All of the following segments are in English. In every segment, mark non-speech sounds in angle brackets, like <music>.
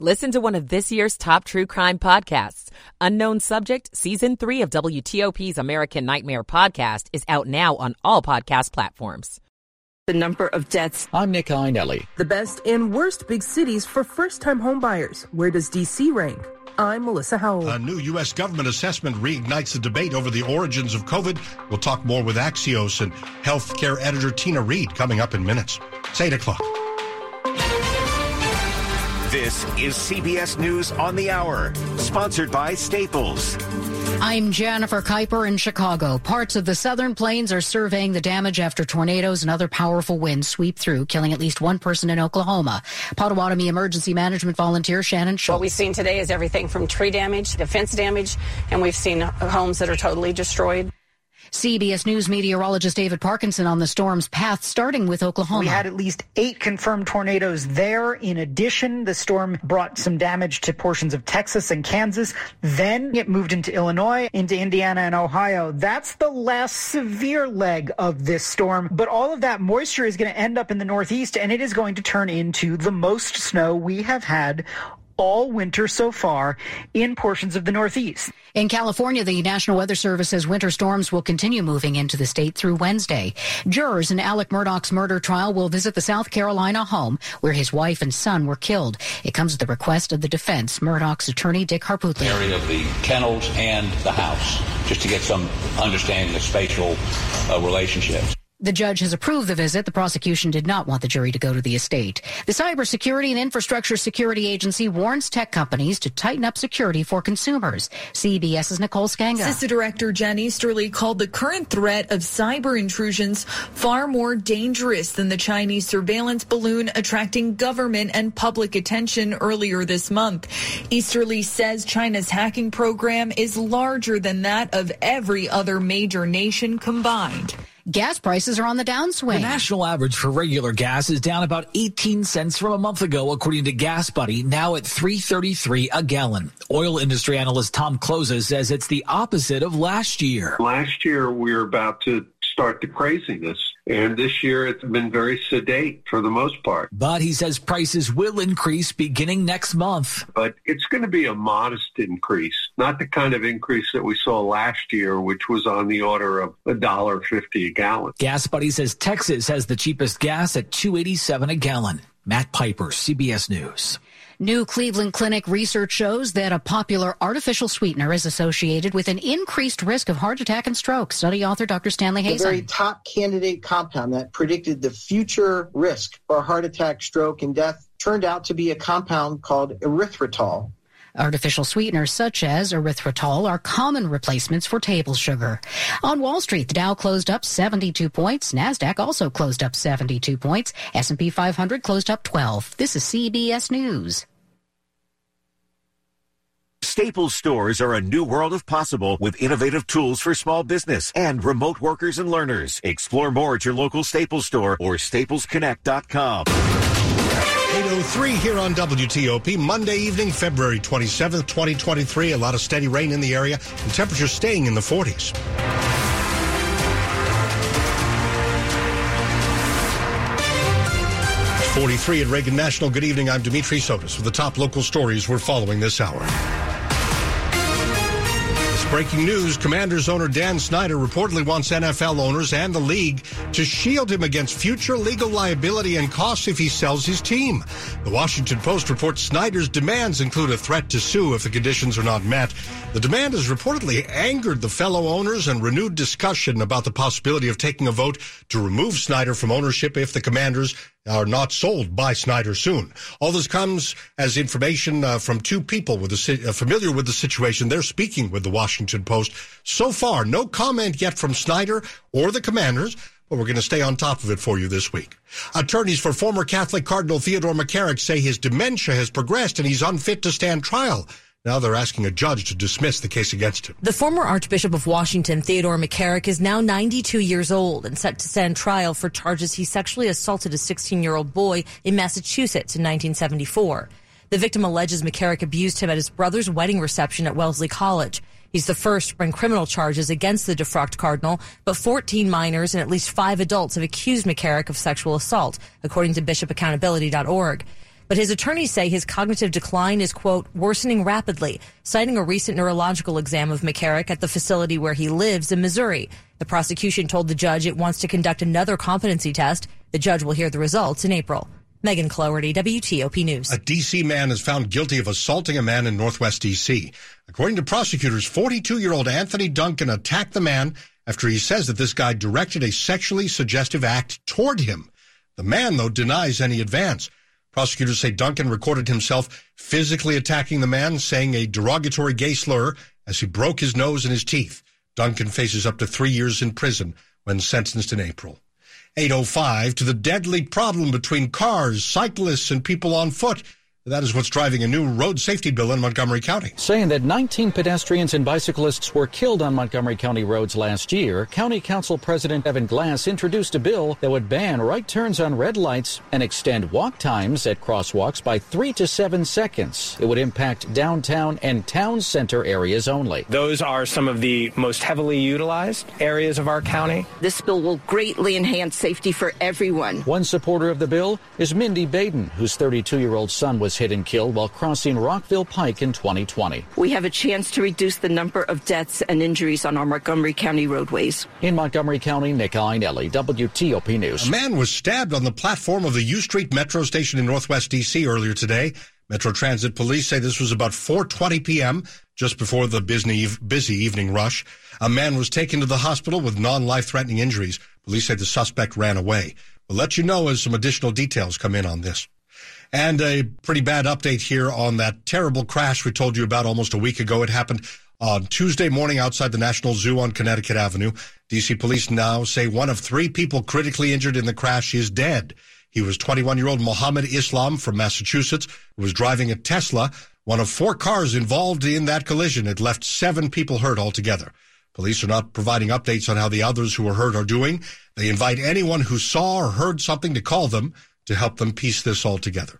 Listen to one of this year's top true crime podcasts. Unknown Subject, Season 3 of WTOP's American Nightmare podcast is out now on all podcast platforms. The number of deaths. I'm Nick Iannelli. The best and worst big cities for first time homebuyers. Where does D.C. rank? I'm Melissa Howell. A new U.S. government assessment reignites the debate over the origins of COVID. We'll talk more with Axios and healthcare editor Tina Reed coming up in minutes. It's 8 o'clock. This is CBS News on the Hour, sponsored by Staples. I'm Jennifer Keiper in Chicago. Parts of the southern plains are surveying the damage after tornadoes and other powerful winds sweep through, killing at least one person in Oklahoma. Potawatomi emergency management volunteer Shannon Schultz. What we've seen today is everything from tree damage, to fence damage, and we've seen homes that are totally destroyed. CBS News meteorologist David Parkinson on the storm's path, starting with Oklahoma. We had at least eight confirmed tornadoes there. In addition, the storm brought some damage to portions of Texas and Kansas. Then it moved into Illinois, into Indiana and Ohio. That's the last severe leg of this storm. But all of that moisture is going to end up in the Northeast, and it is going to turn into the most snow we have had all winter so far in portions of the Northeast. In California, the National Weather Service says winter storms will continue moving into the state through Wednesday. Jurors in Alex Murdaugh's murder trial will visit the South Carolina home where his wife and son were killed. It comes at the request of the defense, Murdaugh's attorney Dick Harpootlian. Area of the kennels and the house, just to get some understanding of spatial uh, relationships. The judge has approved the visit. The prosecution did not want the jury to go to the estate. The Cybersecurity and Infrastructure Security Agency warns tech companies to tighten up security for consumers. CBS's Nicole Sganga. Assistant Director Jen Easterly called the current threat of cyber intrusions far more dangerous than the Chinese surveillance balloon attracting government and public attention earlier this month. Easterly says China's hacking program is larger than that of every other major nation combined. Gas prices are on the downswing. The national average for regular gas is down about 18 cents from a month ago, according to Gas Buddy, now at 3.33 a gallon. Oil industry analyst Tom Kloza says it's the opposite of last year. Last year, we were about to start the craziness. And this year it's been very sedate for the most part. But he says prices will increase beginning next month. But it's going to be a modest increase, not the kind of increase that we saw last year, which was on the order of a dollar fifty a gallon. Gas Buddy says Texas has the cheapest gas at two eighty seven a gallon. Matt Piper, CBS News. New Cleveland Clinic research shows that a popular artificial sweetener is associated with an increased risk of heart attack and stroke. Study author Dr. Stanley Hazen. The very top candidate compound that predicted the future risk for heart attack, stroke, and death turned out to be a compound called erythritol. Artificial sweeteners such as erythritol are common replacements for table sugar. On Wall Street, the Dow closed up 72 points. Nasdaq also closed up 72 points. S&P 500 closed up 12. This is CBS News. Staples stores are a new world of possible with innovative tools for small business and remote workers and learners. Explore more at your local Staples store or staplesconnect.com. 803 here on WTOP, Monday evening, February 27th, 2023. A lot of steady rain in the area and temperatures staying in the 40s. Forty-three at Reagan National. Good evening. I'm Dimitri Sotis with the top local stories we're following this hour. Breaking news Commanders owner Dan Snyder reportedly wants NFL owners and the league to shield him against future legal liability and costs if he sells his team. The Washington Post reports Snyder's demands include a threat to sue if the conditions are not met. The demand has reportedly angered the fellow owners and renewed discussion about the possibility of taking a vote to remove Snyder from ownership if the Commanders are not sold by Snyder soon. All this comes as information uh, from two people with the, uh, familiar with the situation. They're speaking with the Washington Post. So far, no comment yet from Snyder or the Commanders. But we're going to stay on top of it for you this week. Attorneys for former Catholic Cardinal Theodore McCarrick say his dementia has progressed and he's unfit to stand trial. Now they're asking a judge to dismiss the case against him. The former Archbishop of Washington, Theodore McCarrick, is now 92 years old and set to stand trial for charges he sexually assaulted a 16 year old boy in Massachusetts in 1974. The victim alleges McCarrick abused him at his brother's wedding reception at Wellesley College. He's the first to bring criminal charges against the defrocked cardinal, but 14 minors and at least five adults have accused McCarrick of sexual assault, according to bishopaccountability.org. But his attorneys say his cognitive decline is, quote, worsening rapidly, citing a recent neurological exam of McCarrick at the facility where he lives in Missouri. The prosecution told the judge it wants to conduct another competency test. The judge will hear the results in April. Megan Cloherty, WTOP News. A D.C. man is found guilty of assaulting a man in Northwest D.C. According to prosecutors, 42 year old Anthony Duncan attacked the man after he says that this guy directed a sexually suggestive act toward him. The man, though, denies any advance. Prosecutors say Duncan recorded himself physically attacking the man, saying a derogatory gay slur as he broke his nose and his teeth. Duncan faces up to three years in prison when sentenced in April. 805 to the deadly problem between cars, cyclists, and people on foot. That is what's driving a new road safety bill in Montgomery County. Saying that 19 pedestrians and bicyclists were killed on Montgomery County roads last year, County Council President Evan Glass introduced a bill that would ban right turns on red lights and extend walk times at crosswalks by three to seven seconds. It would impact downtown and town center areas only. Those are some of the most heavily utilized areas of our county. This bill will greatly enhance safety for everyone. One supporter of the bill is Mindy Baden, whose 32 year old son was was hit and killed while crossing Rockville Pike in 2020. We have a chance to reduce the number of deaths and injuries on our Montgomery County roadways. In Montgomery County, Nick Iannelli, WTOP News. A man was stabbed on the platform of the U Street Metro station in Northwest D.C. earlier today. Metro Transit police say this was about 4:20 p.m., just before the busy, busy evening rush. A man was taken to the hospital with non-life-threatening injuries. Police say the suspect ran away. We'll let you know as some additional details come in on this. And a pretty bad update here on that terrible crash we told you about almost a week ago. It happened on Tuesday morning outside the National Zoo on Connecticut Avenue. DC police now say one of three people critically injured in the crash is dead. He was 21 year old Mohammed Islam from Massachusetts who was driving a Tesla. One of four cars involved in that collision. It left seven people hurt altogether. Police are not providing updates on how the others who were hurt are doing. They invite anyone who saw or heard something to call them to help them piece this all together.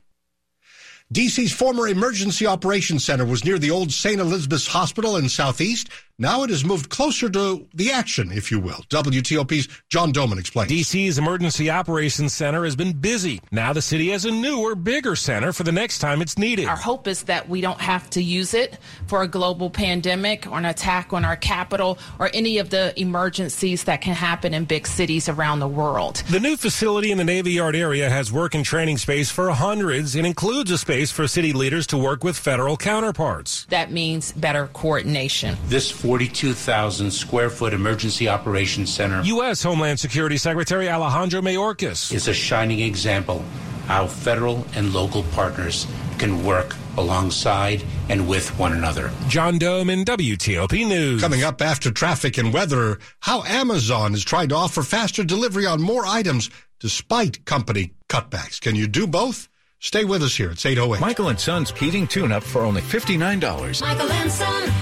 DC's former emergency operations center was near the old St. Elizabeth's Hospital in Southeast. Now it has moved closer to the action, if you will. WTOP's John Domen explains. DC's Emergency Operations Center has been busy. Now the city has a newer, bigger center for the next time it's needed. Our hope is that we don't have to use it for a global pandemic or an attack on our capital or any of the emergencies that can happen in big cities around the world. The new facility in the Navy Yard area has work and training space for hundreds and includes a space for city leaders to work with federal counterparts. That means better coordination. This 42,000 square foot emergency operations center. U.S. Homeland Security Secretary Alejandro Mayorkas is a shining example how federal and local partners can work alongside and with one another. John Domen WTOP News. Coming up after traffic and weather, how Amazon is trying to offer faster delivery on more items despite company cutbacks. Can you do both? Stay with us here. It's 808. Michael and Son's heating tune up for only $59. Michael and Son.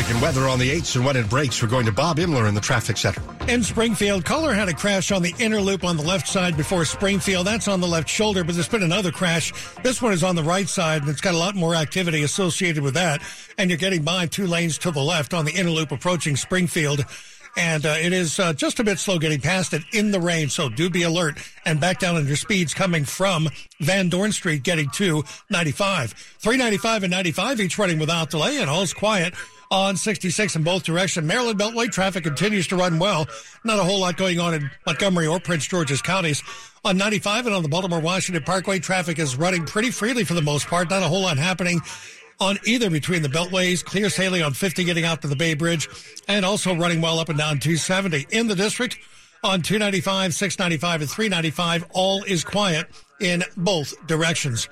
Traffic and weather on the 8s and when it breaks. We're going to Bob Imler in the traffic center. In Springfield, Kohler had a crash on the inner loop on the left side before Springfield. That's on the left shoulder, but there's been another crash. This one is on the right side, and it's got a lot more activity associated with that. And you're getting by two lanes to the left on the inner loop approaching Springfield and uh, it is uh, just a bit slow getting past it in the rain. So do be alert and back down on your speeds coming from Van Dorn Street getting to 95. 395 and 95 each running without delay and all's quiet on 66 in both directions. Maryland Beltway traffic continues to run well. Not a whole lot going on in Montgomery or Prince George's counties. On 95 and on the Baltimore Washington Parkway, traffic is running pretty freely for the most part. Not a whole lot happening on either between the beltways, clear sailing on 50 getting out to the Bay Bridge, and also running well up and down 270. In the district, on 295, 695, and 395, all is quiet in both directions.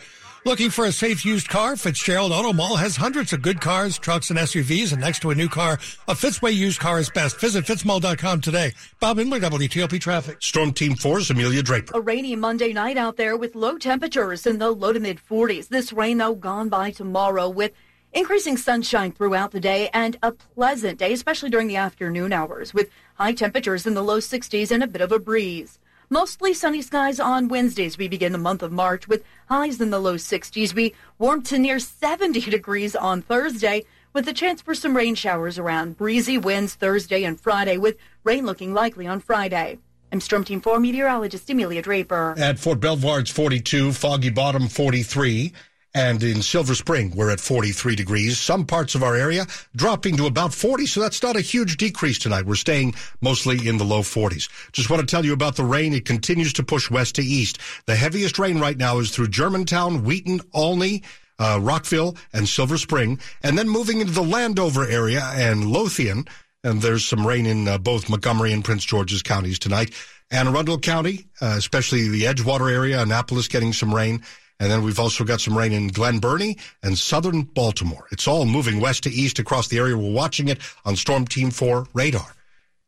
Looking for a safe used car? Fitzgerald Auto Mall has hundreds of good cars, trucks, and SUVs, and next to a new car, a Fitzway used car is best. Visit fitzmall.com today. Bob Imler, WTOP Traffic. Storm Team 4's Amelia Draper. A rainy Monday night out there with low temperatures in the low to mid 40s. This rain, though, gone by tomorrow with increasing sunshine throughout the day and a pleasant day, especially during the afternoon hours, with high temperatures in the low 60s and a bit of a breeze. Mostly sunny skies on Wednesdays. We begin the month of March with highs in the low 60s. We warm to near 70 <laughs> degrees on Thursday with a chance for some rain showers around. Breezy winds Thursday and Friday with rain looking likely on Friday. I'm Storm Team 4 meteorologist Amelia Draper. At Fort Belvoir, it's 42, Foggy Bottom, 43. And in Silver Spring, we're at 43 degrees. Some parts of our area dropping to about 40, so that's not a huge decrease tonight. We're staying mostly in the low 40s. Just want to tell you about the rain. It continues to push west to east. The heaviest rain right now is through Germantown, Wheaton, Olney, uh, Rockville, and Silver Spring, and then moving into the Landover area and Lothian. And there's some rain in uh, both Montgomery and Prince George's counties tonight. Anne Arundel County, uh, especially the Edgewater area, Annapolis getting some rain. And then we've also got some rain in Glen Burnie and southern Baltimore. It's all moving west to east across the area. We're watching it on Storm Team 4 radar.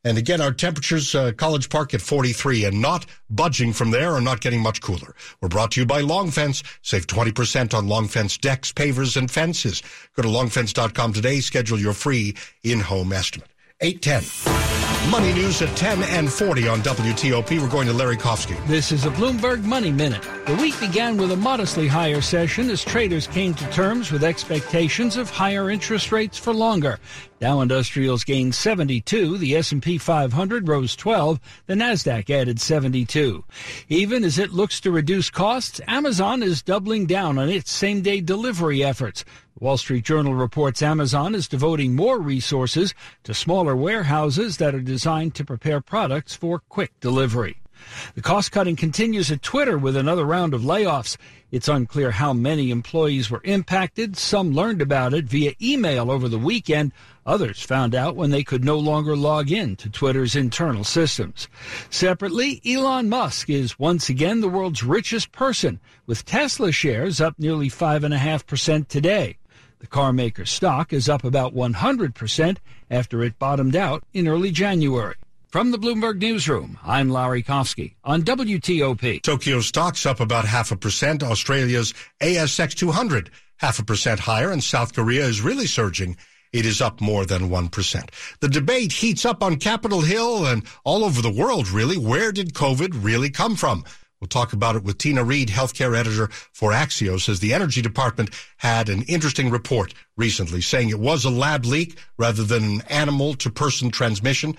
And again, our temperatures, uh, College Park at 43 and not budging from there or not getting much cooler. We're brought to you by Long Fence. Save 20% on Long Fence decks, pavers, and fences. Go to longfence.com today. Schedule your free in-home estimate. 810. Money news at 10 and 40 on WTOP. We're going to Larry Kofsky. This is a Bloomberg Money Minute. The week began with a modestly higher session as traders came to terms with expectations of higher interest rates for longer. Dow Industrials gained 72, the S&P 500 rose 12, the Nasdaq added 72. Even as it looks to reduce costs, Amazon is doubling down on its same-day delivery efforts. Wall Street Journal reports Amazon is devoting more resources to smaller warehouses that are designed to prepare products for quick delivery. The cost cutting continues at Twitter with another round of layoffs. It's unclear how many employees were impacted. Some learned about it via email over the weekend. Others found out when they could no longer log in to Twitter's internal systems. Separately, Elon Musk is once again the world's richest person, with Tesla shares up nearly 5.5% today. The carmaker stock is up about 100% after it bottomed out in early January. From the Bloomberg Newsroom, I'm Larry Kofsky on WTOP. Tokyo stocks up about half a percent. Australia's ASX 200 half a percent higher, and South Korea is really surging. It is up more than 1%. The debate heats up on Capitol Hill and all over the world, really. Where did COVID really come from? We'll talk about it with Tina Reed, healthcare editor for Axios, as the Energy Department had an interesting report recently saying it was a lab leak rather than an animal to person transmission.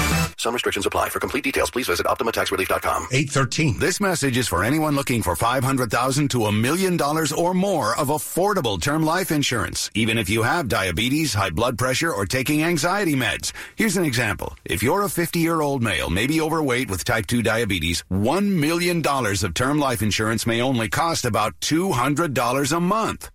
Some restrictions apply. For complete details, please visit OptimaTaxRelief.com. 813. This message is for anyone looking for 500000 to a million dollars or more of affordable term life insurance, even if you have diabetes, high blood pressure, or taking anxiety meds. Here's an example. If you're a 50-year-old male, maybe overweight with type 2 diabetes, $1 million of term life insurance may only cost about $200 a month.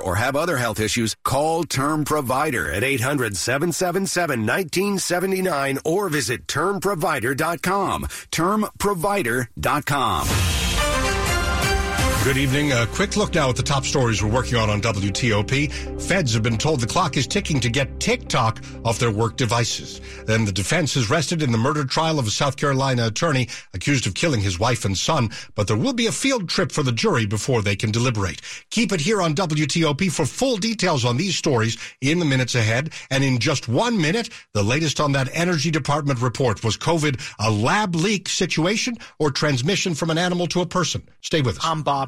or have other health issues, call Term Provider at 800-777-1979 or visit termprovider.com. Termprovider.com. Good evening. A quick look now at the top stories we're working on on WTOP. Feds have been told the clock is ticking to get TikTok off their work devices. Then the defense is rested in the murder trial of a South Carolina attorney accused of killing his wife and son, but there will be a field trip for the jury before they can deliberate. Keep it here on WTOP for full details on these stories in the minutes ahead. And in just one minute, the latest on that Energy Department report. Was COVID a lab leak situation or transmission from an animal to a person? Stay with us. I'm Bob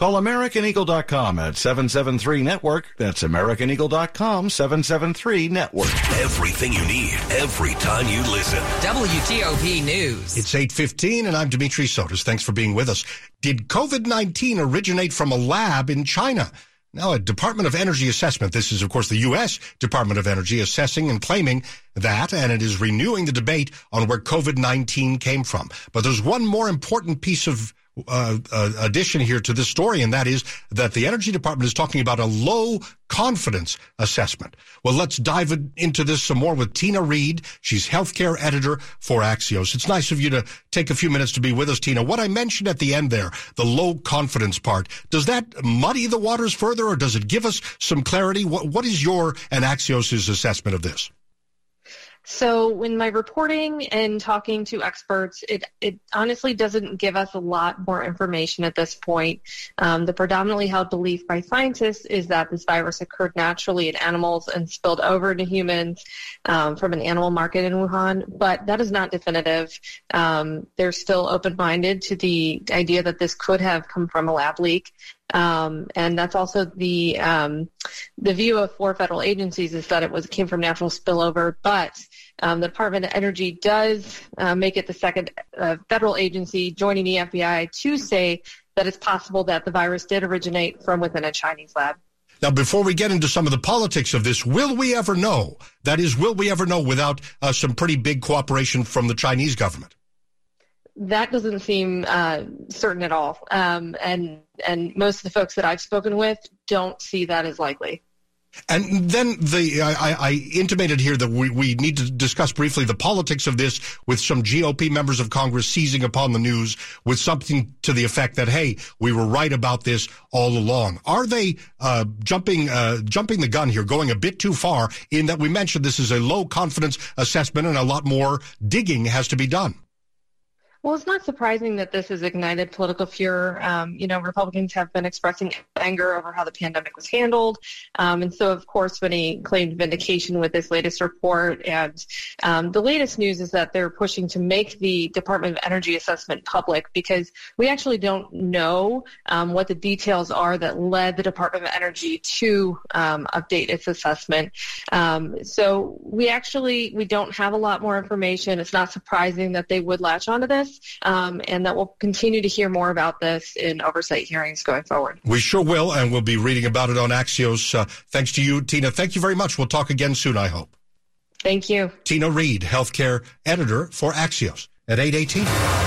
Call AmericanEagle.com at 773 Network. That's AmericanEagle.com 773 Network. Everything you need, every time you listen. WTOP News. It's 8.15 and I'm Dimitri Sotis. Thanks for being with us. Did COVID-19 originate from a lab in China? Now, a Department of Energy assessment. This is, of course, the U.S. Department of Energy assessing and claiming that, and it is renewing the debate on where COVID-19 came from. But there's one more important piece of uh, uh, addition here to this story, and that is that the Energy Department is talking about a low confidence assessment. Well, let's dive into this some more with Tina Reed. She's healthcare editor for Axios. It's nice of you to take a few minutes to be with us, Tina. What I mentioned at the end there, the low confidence part, does that muddy the waters further, or does it give us some clarity? What, what is your and Axios's assessment of this? So when my reporting and talking to experts, it, it honestly doesn't give us a lot more information at this point. Um, the predominantly held belief by scientists is that this virus occurred naturally in animals and spilled over to humans um, from an animal market in Wuhan, but that is not definitive. Um, they're still open-minded to the idea that this could have come from a lab leak. Um, and that's also the um, the view of four federal agencies is that it was came from natural spillover, but um, the Department of Energy does uh, make it the second uh, federal agency joining the FBI to say that it's possible that the virus did originate from within a Chinese lab. Now, before we get into some of the politics of this, will we ever know? That is, will we ever know without uh, some pretty big cooperation from the Chinese government? That doesn't seem uh, certain at all. Um, and and most of the folks that I've spoken with don't see that as likely. And then the I, I, intimated here that we, we need to discuss briefly the politics of this with some GOP members of Congress seizing upon the news with something to the effect that hey, we were right about this all along. Are they uh, jumping uh, jumping the gun here, going a bit too far in that we mentioned this is a low confidence assessment and a lot more digging has to be done? Well, it's not surprising that this has ignited political furor. Um, you know, Republicans have been expressing anger over how the pandemic was handled. Um, and so, of course, he claimed vindication with this latest report. And um, the latest news is that they're pushing to make the Department of Energy assessment public because we actually don't know um, what the details are that led the Department of Energy to um, update its assessment. Um, so we actually, we don't have a lot more information. It's not surprising that they would latch onto this um, and that we'll continue to hear more about this in oversight hearings going forward. We sure will, and we'll be reading about it on Axios. Uh, thanks to you, Tina. Thank you very much. We'll talk again soon, I hope. Thank you. Tina Reed, healthcare editor for Axios at 818.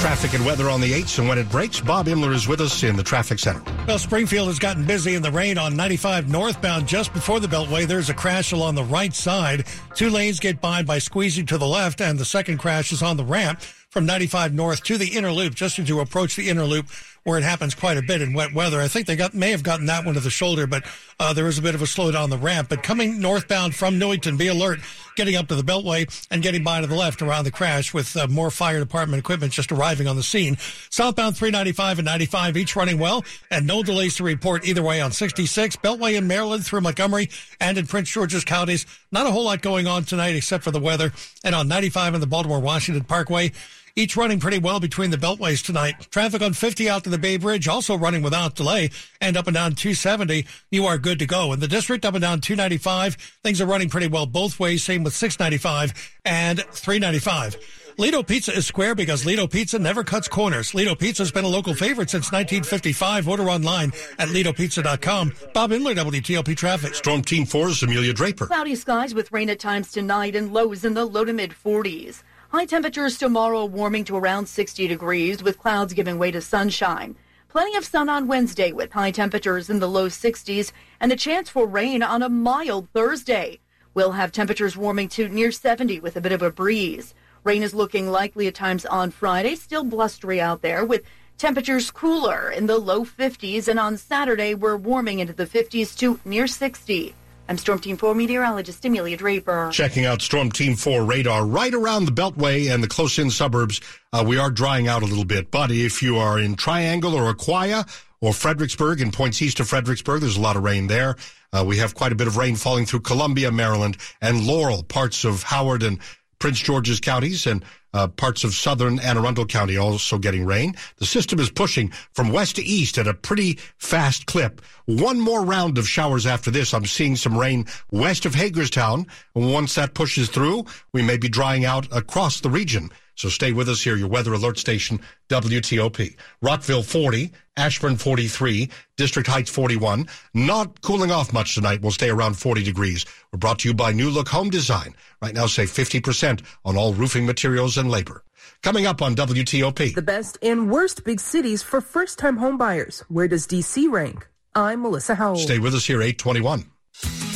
Traffic and weather on the 8th, and when it breaks, Bob Imler is with us in the traffic center. Well, Springfield has gotten busy in the rain on 95 northbound just before the Beltway. There's a crash along the right side. Two lanes get by by squeezing to the left, and the second crash is on the ramp from 95 north to the inner loop, just as you approach the inner loop where it happens quite a bit in wet weather. I think they got may have gotten that one to the shoulder, but uh, there was a bit of a slowdown on the ramp. But coming northbound from Newington, be alert, getting up to the Beltway and getting by to the left around the crash with uh, more fire department equipment just arriving on the scene. Southbound 395 and 95 each running well, and no delays to report either way on 66 Beltway in Maryland through Montgomery and in Prince George's counties. Not a whole lot going on tonight except for the weather, and on 95 in the Baltimore Washington Parkway each running pretty well between the beltways tonight. Traffic on 50 out to the Bay Bridge also running without delay and up and down 270. You are good to go. In the district, up and down 295, things are running pretty well both ways. Same with 695 and 395. Lido Pizza is square because Lido Pizza never cuts corners. Lido Pizza has been a local favorite since 1955. Order online at LidoPizza.com. Bob Imler, WTOP Traffic. Storm Team 4's Amelia Draper. Cloudy skies with rain at times tonight and lows in the low to mid 40s. High temperatures tomorrow warming to around 60 degrees with clouds giving way to sunshine. Plenty of sun on Wednesday with high temperatures in the low 60s and a chance for rain on a mild Thursday. We'll have temperatures warming to near 70 with a bit of a breeze. Rain is looking likely at times on Friday, still blustery out there with temperatures cooler in the low 50s and on Saturday we're warming into the 50s to near 60. I'm Storm Team 4 meteorologist Amelia Draper. Checking out Storm Team 4 radar right around the Beltway and the close in suburbs. Uh, we are drying out a little bit, but if you are in Triangle or Aquia or Fredericksburg and points east of Fredericksburg, there's a lot of rain there. Uh, we have quite a bit of rain falling through Columbia, Maryland, and Laurel, parts of Howard and Prince George's counties, and uh, parts of southern Anne Arundel County also getting rain. The system is pushing from west to east at a pretty fast clip. One more round of showers after this. I'm seeing some rain west of Hagerstown. Once that pushes through, we may be drying out across the region. So stay with us here, your weather alert station, WTOP. Rockville 40, Ashburn 43, District Heights 41. Not cooling off much tonight. We'll stay around 40 degrees. We're brought to you by New Look Home Design. Right now, save 50% on all roofing materials and labor. Coming up on WTOP. The best and worst big cities for first time homebuyers. Where does DC rank? I'm Melissa Howell. Stay with us here, 821.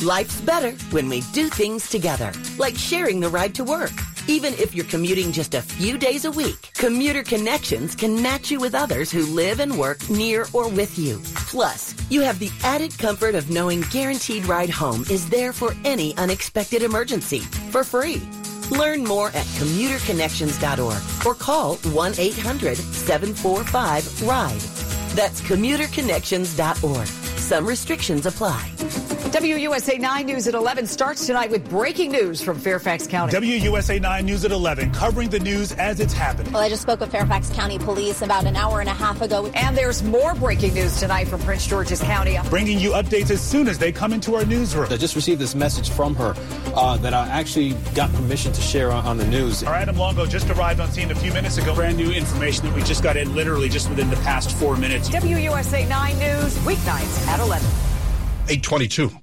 Life's better when we do things together, like sharing the ride to work. Even if you're commuting just a few days a week, Commuter Connections can match you with others who live and work near or with you. Plus, you have the added comfort of knowing Guaranteed Ride Home is there for any unexpected emergency for free. Learn more at commuterconnections.org or call 1 800 745 RIDE. That's commuterconnections.org. Some restrictions apply. WUSA 9 News at 11 starts tonight with breaking news from Fairfax County. WUSA 9 News at 11, covering the news as it's happening. Well, I just spoke with Fairfax County Police about an hour and a half ago. And there's more breaking news tonight from Prince George's County. Bringing you updates as soon as they come into our newsroom. I just received this message from her uh, that I actually got permission to share on, on the news. Our Adam Longo just arrived on scene a few minutes ago. Brand new information that we just got in literally just within the past four minutes. WUSA 9 News, weeknights at 11. 822.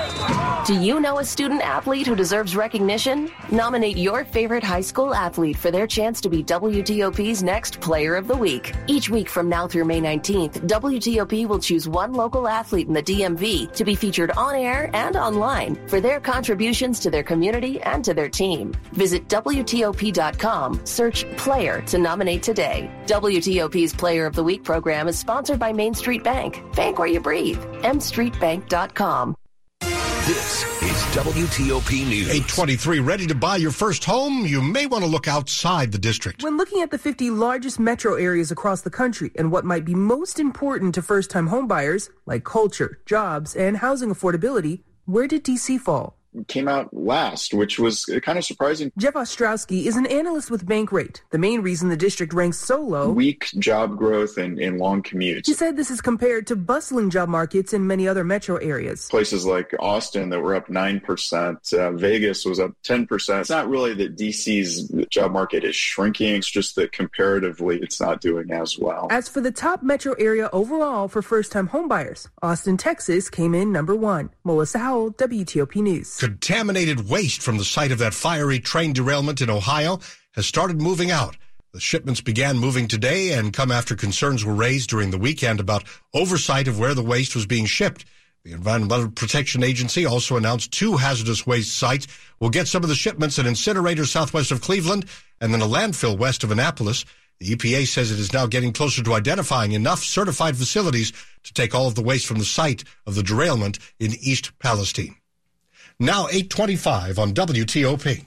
Do you know a student athlete who deserves recognition? Nominate your favorite high school athlete for their chance to be WTOP's next Player of the Week. Each week from now through May 19th, WTOP will choose one local athlete in the DMV to be featured on air and online for their contributions to their community and to their team. Visit WTOP.com, search Player to nominate today. WTOP's Player of the Week program is sponsored by Main Street Bank. Bank where you breathe. mstreetbank.com. This is WTOP News. 823, ready to buy your first home? You may want to look outside the district. When looking at the 50 largest metro areas across the country and what might be most important to first time homebuyers, like culture, jobs, and housing affordability, where did DC fall? Came out last, which was kind of surprising. Jeff Ostrowski is an analyst with Bankrate. The main reason the district ranks so low weak job growth and, and long commutes. He said this is compared to bustling job markets in many other metro areas. Places like Austin that were up 9%, uh, Vegas was up 10%. It's not really that DC's job market is shrinking. It's just that comparatively, it's not doing as well. As for the top metro area overall for first-time homebuyers, Austin, Texas came in number one. Melissa Howell, WTOP News. Contaminated waste from the site of that fiery train derailment in Ohio has started moving out. The shipments began moving today and come after concerns were raised during the weekend about oversight of where the waste was being shipped. The Environmental Protection Agency also announced two hazardous waste sites will get some of the shipments an incinerator southwest of Cleveland and then a landfill west of Annapolis. The EPA says it is now getting closer to identifying enough certified facilities to take all of the waste from the site of the derailment in East Palestine. Now 825 on WTOP.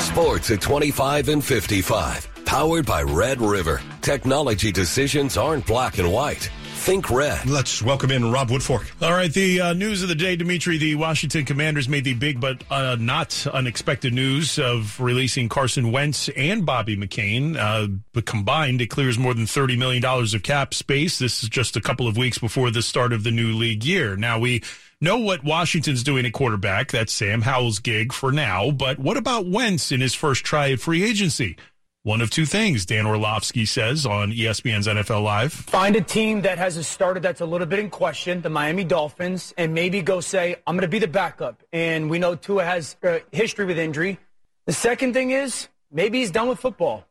Sports at 25 and 55. Powered by Red River. Technology decisions aren't black and white. Think red. Let's welcome in Rob Woodfork. All right, the uh, news of the day, Dimitri. The Washington Commanders made the big but uh, not unexpected news of releasing Carson Wentz and Bobby McCain. Uh, but combined, it clears more than $30 million of cap space. This is just a couple of weeks before the start of the new league year. Now, we know what Washington's doing at quarterback. That's Sam Howell's gig for now. But what about Wentz in his first try at free agency? One of two things, Dan Orlovsky says on ESPN's NFL Live. Find a team that has a starter that's a little bit in question, the Miami Dolphins, and maybe go say, I'm going to be the backup. And we know Tua has a history with injury. The second thing is maybe he's done with football.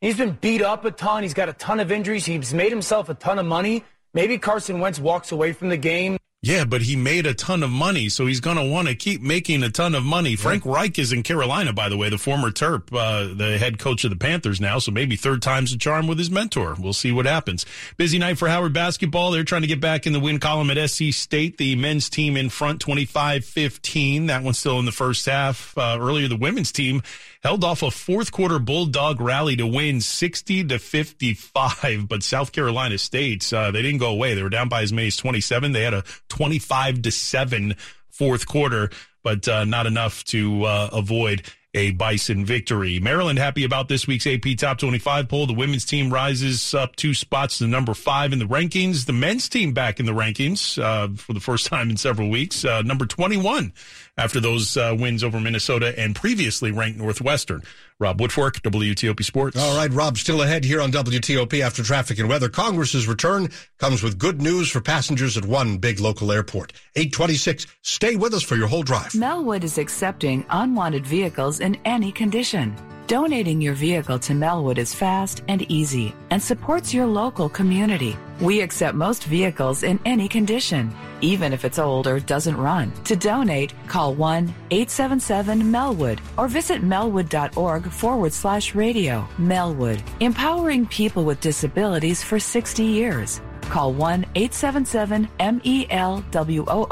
He's been beat up a ton. He's got a ton of injuries. He's made himself a ton of money. Maybe Carson Wentz walks away from the game. Yeah, but he made a ton of money, so he's going to want to keep making a ton of money. Frank Reich is in Carolina, by the way, the former Terp, uh, the head coach of the Panthers now, so maybe third time's a charm with his mentor. We'll see what happens. Busy night for Howard basketball. They're trying to get back in the win column at SC State. The men's team in front 25-15. That one's still in the first half. Uh, earlier, the women's team held off a fourth quarter bulldog rally to win 60 to 55 but south carolina state uh, they didn't go away. They were down by as many as 27 they had a 25 to 7 fourth quarter but uh, not enough to uh, avoid a Bison victory. Maryland happy about this week's AP Top 25 poll. The women's team rises up two spots to number five in the rankings. The men's team back in the rankings uh, for the first <laughs> time in several weeks, uh, number 21 after those uh, wins over Minnesota and previously ranked Northwestern. Rob Woodfork, WTOP Sports. All right, Rob, still ahead here on WTOP after traffic and weather. Congress's return comes with good news for passengers at one big local airport. 826. Stay with us for your whole drive. Melwood is accepting unwanted vehicles in any condition. Donating your vehicle to Melwood is fast and easy and supports your local community. We accept most vehicles in any condition, even if it's old or doesn't run. To donate, call 1 877 Melwood or visit melwood.org forward slash radio. Melwood, empowering people with disabilities for 60 years. Call 1 877 MELWO